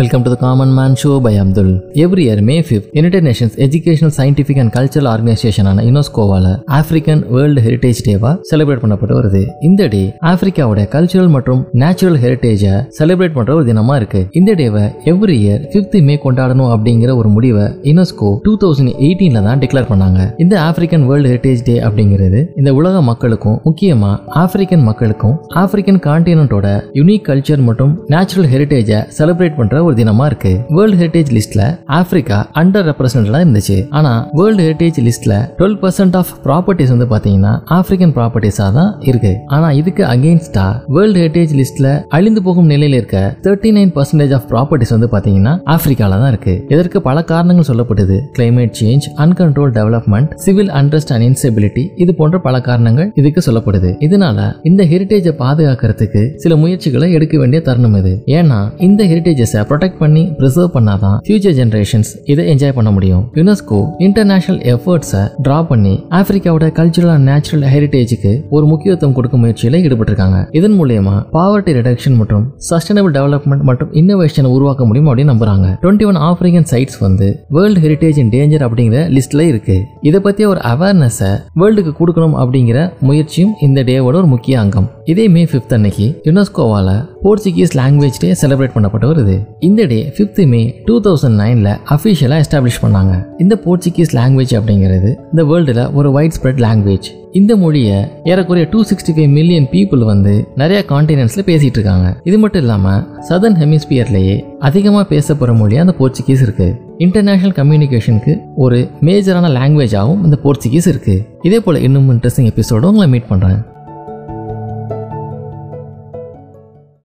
Welcome to the Common Man Show by Abdul. Every year, May 5th, United Nations Educational, Scientific and Cultural Organization ஆன யுனெஸ்கோவால African world heritage டேவா celebrate பண்ணப்பட்டு வருது. இந்த day ஆப்பிரிக்காவோட cultural மற்றும் natural ஹெரிட்டேஜை செலிப்ரேட் பண்ற ஒரு தினமா இருக்கு. இந்த டேவை எவ்ரி இயர் 5th மே கொண்டாடணும் அப்படிங்கிற ஒரு முடிவை யுனெஸ்கோ டூ தௌசண்ட் எயிட்டீன்ல தான் டிக்ளேர் பண்ணாங்க. இந்த ஆப்பிரிக்கன் வேர்ல்டு ஹெரிட்டேஜ் டே அப்படிங்கிறது இந்த உலக மக்களுக்கும் முக்கியமா ஆப்பிரிக்கன் மக்களுக்கும் ஆப்பிரிக்கன் கான்டினென்ட்டோட யுனிக் கல்ச்சர் மற்றும் நேச்சுரல் ஹெரிட்டேஜை செலிப்ரேட் பண்ற ஒரு தினமா இருக்கு. வேர்ல்டு ஹெரிட்டேஜ் லிஸ்ட்ல ஆப்பிரிக்கா அண்டர் ரெப்ரசன்டா இருந்துச்சு. ஆனா வேர்ல்டு ஹெரிட்டேஜ் லிஸ்ட்ல டுவெல் பர்சன்ட் ஆஃப் ப்ராப்பர்ட்டிஸ் வந்து பாத்தீங்கன்னா ஆப்பிரிக்கன் ப்ராப்பர்ட்டிஸா தான் இருக்கு. ஆனா இதுக்கு அகேன்ஸ்டா வேர்ல்டு ஹெரிட்டேஜ் லிஸ்ட்ல அழிந்து போகும் நிலையில இருக்க thirty nine percentage of properties வந்து பாத்தீங்கன்னா ஆப்பிரிக்கால தான் இருக்கு. இதற்கு பல காரணங்கள் சொல்லப்படுது climate change uncontrolled development civil unrest and instability இது போன்ற பல காரணங்கள் இதுக்கு சொல்லப்படுது. இதனால இந்த ஹெரிட்டேஜை பாதுகாக்கிறதுக்கு சில முயற்சிகளை எடுக்க வேண்டிய தருணம் இது. ஏன்னா இந்த ஹெரிட்டேஜஸை ப்ரொடெக்ட் பண்ணி ப்ரிசர்வ் பண்ணாதான் ஃபியூச்சர் ஜென்ரேஷன்ஸ் இதை என்ஜாய் பண்ண முடியும். யுனெஸ்கோ இன்டர்நேஷனல் எஃபர்ட்ஸை ட்ரா பண்ணி ஆப்பிரிக்காவோட கல்ச்சுரல் அண்ட் நேச்சுரல் ஹெரிட்டேஜுக்கு ஒரு முக்கியத்துவம் கொடுக்கும் முயற்சியில் ஈடுபட்டிருக்காங்க. இதன் மூலயமா பாவர்ட்டி ரிடக்ஷன் மற்றும் சஸ்டைனபிள் டெவலப்மெண்ட் மற்றும் இன்னோவேஷனை உருவாக்க முடியும் அப்படின்னு நம்புறாங்க. டுவெண்ட்டி ஒன் ஆப்பிரிக்கன் சைட்ஸ் வந்து வேர்ல்டு ஹெரிட்டேஜ் இன் டேஞ்சர் அப்படிங்கிற லிஸ்ட்ல இருக்கு. இதை பத்திய ஒரு அவேர்னஸை வேர்ல்டுக்கு கொடுக்கணும் அப்படிங்கிற முயற்சியும் இந்த டேவோட ஒரு முக்கிய அங்கம். இதே மே ஃபிஃப்த் அன்னைக்கு யுனெஸ்கோவால போர்ச்சுகீஸ் லாங்குவேஜ் டே செலிப்ரேட் பண்ணப்பட்டு வருது இந்த day fifth May two thousand நைன்ல அஃபிஷியலாக எஸ்டாப்ளிஷ் பண்ணாங்க. இந்த போர்ச்சுகீஸ் லாங்குவேஜ் அப்படிங்கிறது இந்த வேர்ல்டுல ஒரு வைட் ஸ்ப்ரெட் லாங்குவேஜ் இந்த மொழியை ஏறக்குறைய two sixty five million people வந்து நிறைய கான்டினென்ட்ஸ்ல பேசிட்டு இருக்காங்க. இது மட்டும் இல்லாம சதர்ன் ஹெமிஸ்பியர்லயே அதிகமாக பேசப்படுற மொழியா அந்த போர்ச்சுகீஸ் இருக்கு. இன்டர்நேஷனல் கம்யூனிகேஷனுக்கு ஒரு மேஜரான லாங்குவேஜாகவும் இந்த போர்ச்சுகீஸ் இருக்கு. இதே போல இன்னும் இன்ட்ரெஸ்டிங் எபிசோடு உங்களை மீட் பண்றேன்.